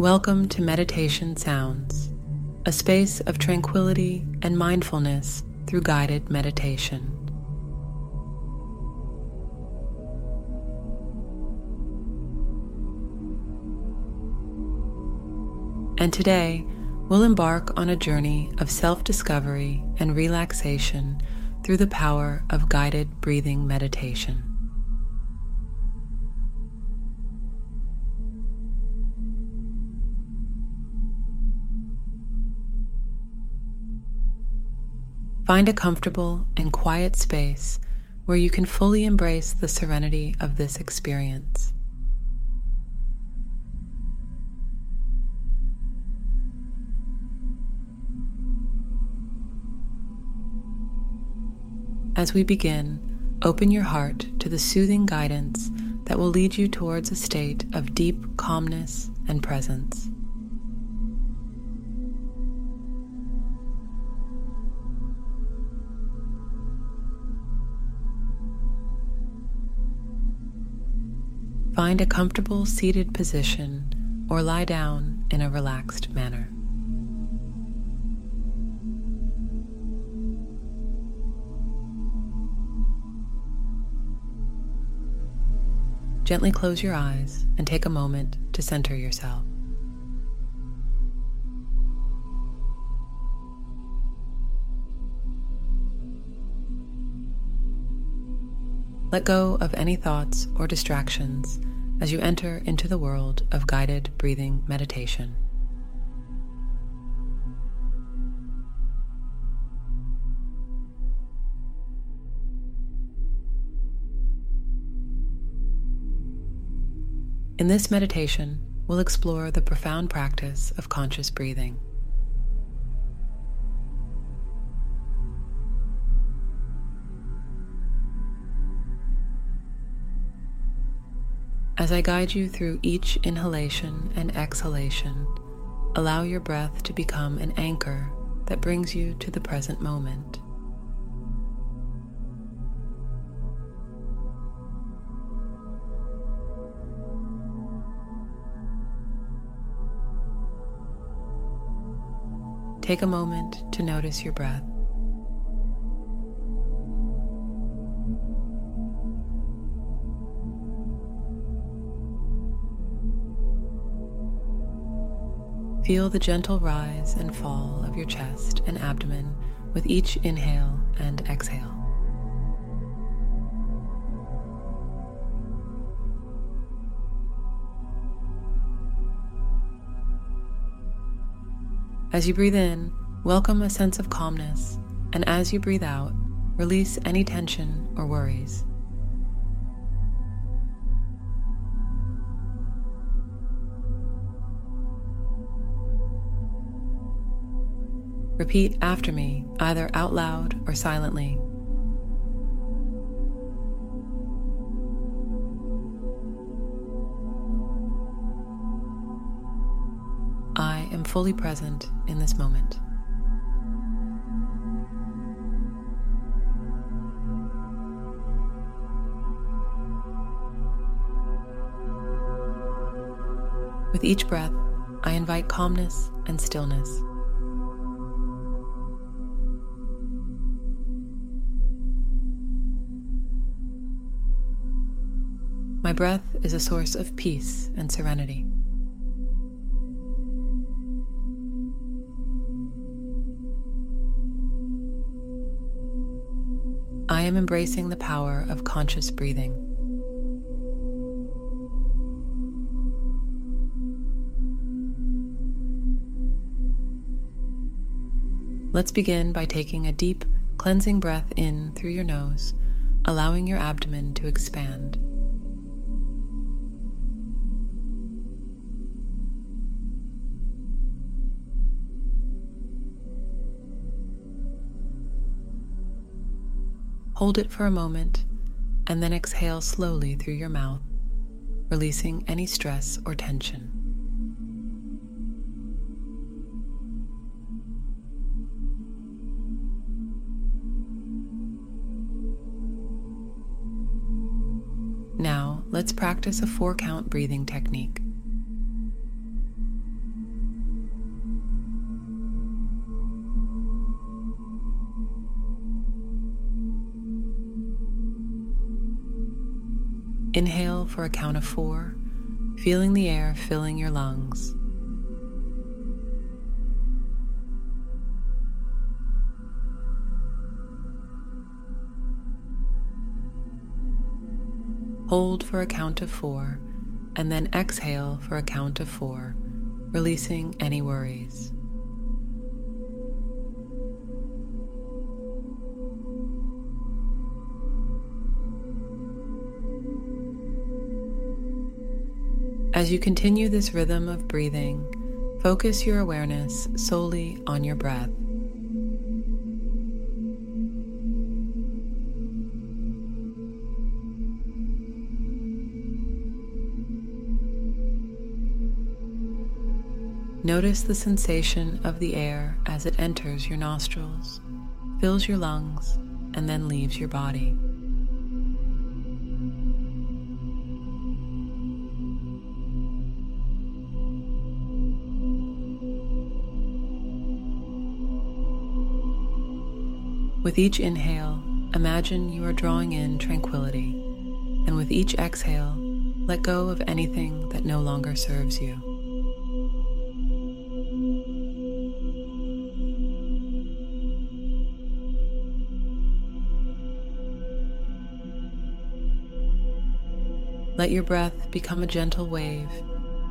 Welcome to Meditation Sounds, a space of tranquility and mindfulness through guided meditation. And today, we'll embark on a journey of self discovery and relaxation through the power of guided breathing meditation. Find a comfortable and quiet space where you can fully embrace the serenity of this experience. As we begin, open your heart to the soothing guidance that will lead you towards a state of deep calmness and presence. Find a comfortable seated position or lie down in a relaxed manner. Gently close your eyes and take a moment to center yourself. Let go of any thoughts or distractions as you enter into the world of guided breathing meditation. In this meditation, we'll explore the profound practice of conscious breathing. As I guide you through each inhalation and exhalation, allow your breath to become an anchor that brings you to the present moment. Take a moment to notice your breath. Feel the gentle rise and fall of your chest and abdomen with each inhale and exhale. As you breathe in, welcome a sense of calmness, and as you breathe out, release any tension or worries. Repeat after me, either out loud or silently. I am fully present in this moment. With each breath, I invite calmness and stillness. My breath is a source of peace and serenity. I am embracing the power of conscious breathing. Let's begin by taking a deep, cleansing breath in through your nose, allowing your abdomen to expand. Hold it for a moment and then exhale slowly through your mouth, releasing any stress or tension. Now, let's practice a four count breathing technique. Inhale for a count of four, feeling the air filling your lungs. Hold for a count of four, and then exhale for a count of four, releasing any worries. As you continue this rhythm of breathing, focus your awareness solely on your breath. Notice the sensation of the air as it enters your nostrils, fills your lungs, and then leaves your body. With each inhale, imagine you are drawing in tranquility, and with each exhale, let go of anything that no longer serves you. Let your breath become a gentle wave,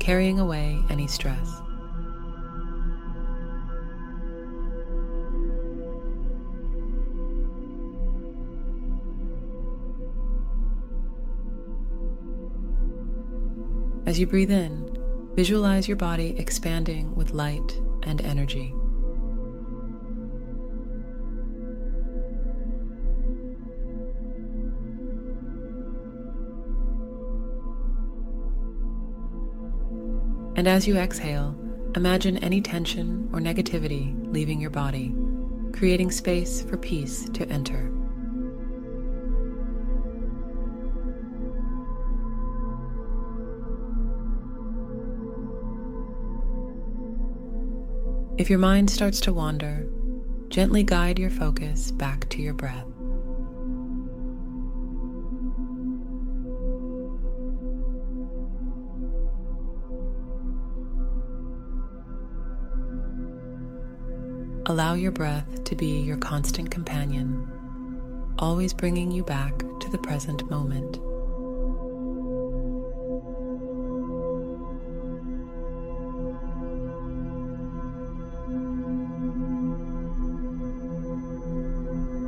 carrying away any stress. As you breathe in, visualize your body expanding with light and energy. And as you exhale, imagine any tension or negativity leaving your body, creating space for peace to enter. If your mind starts to wander, gently guide your focus back to your breath. Allow your breath to be your constant companion, always bringing you back to the present moment.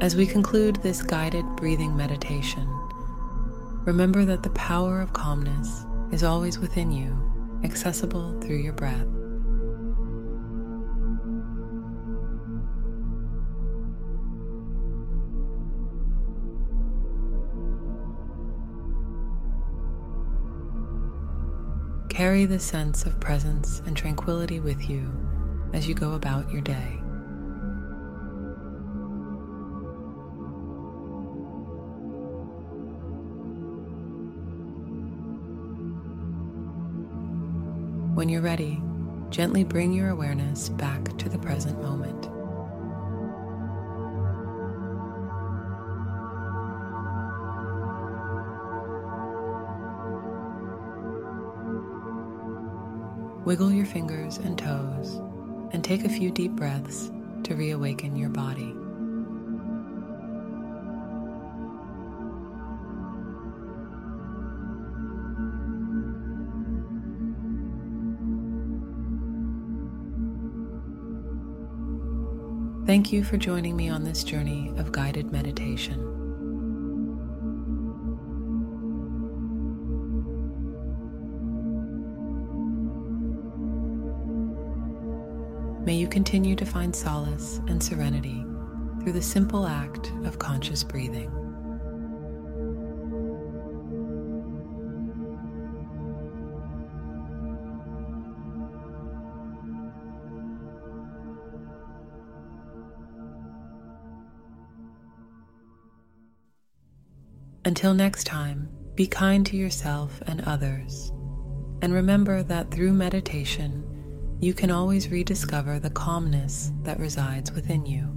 As we conclude this guided breathing meditation, remember that the power of calmness is always within you, accessible through your breath. Carry the sense of presence and tranquility with you as you go about your day. When you're ready, gently bring your awareness back to the present moment. Wiggle your fingers and toes and take a few deep breaths to reawaken your body. Thank you for joining me on this journey of guided meditation. May you continue to find solace and serenity through the simple act of conscious breathing. Until next time, be kind to yourself and others, and remember that through meditation, you can always rediscover the calmness that resides within you.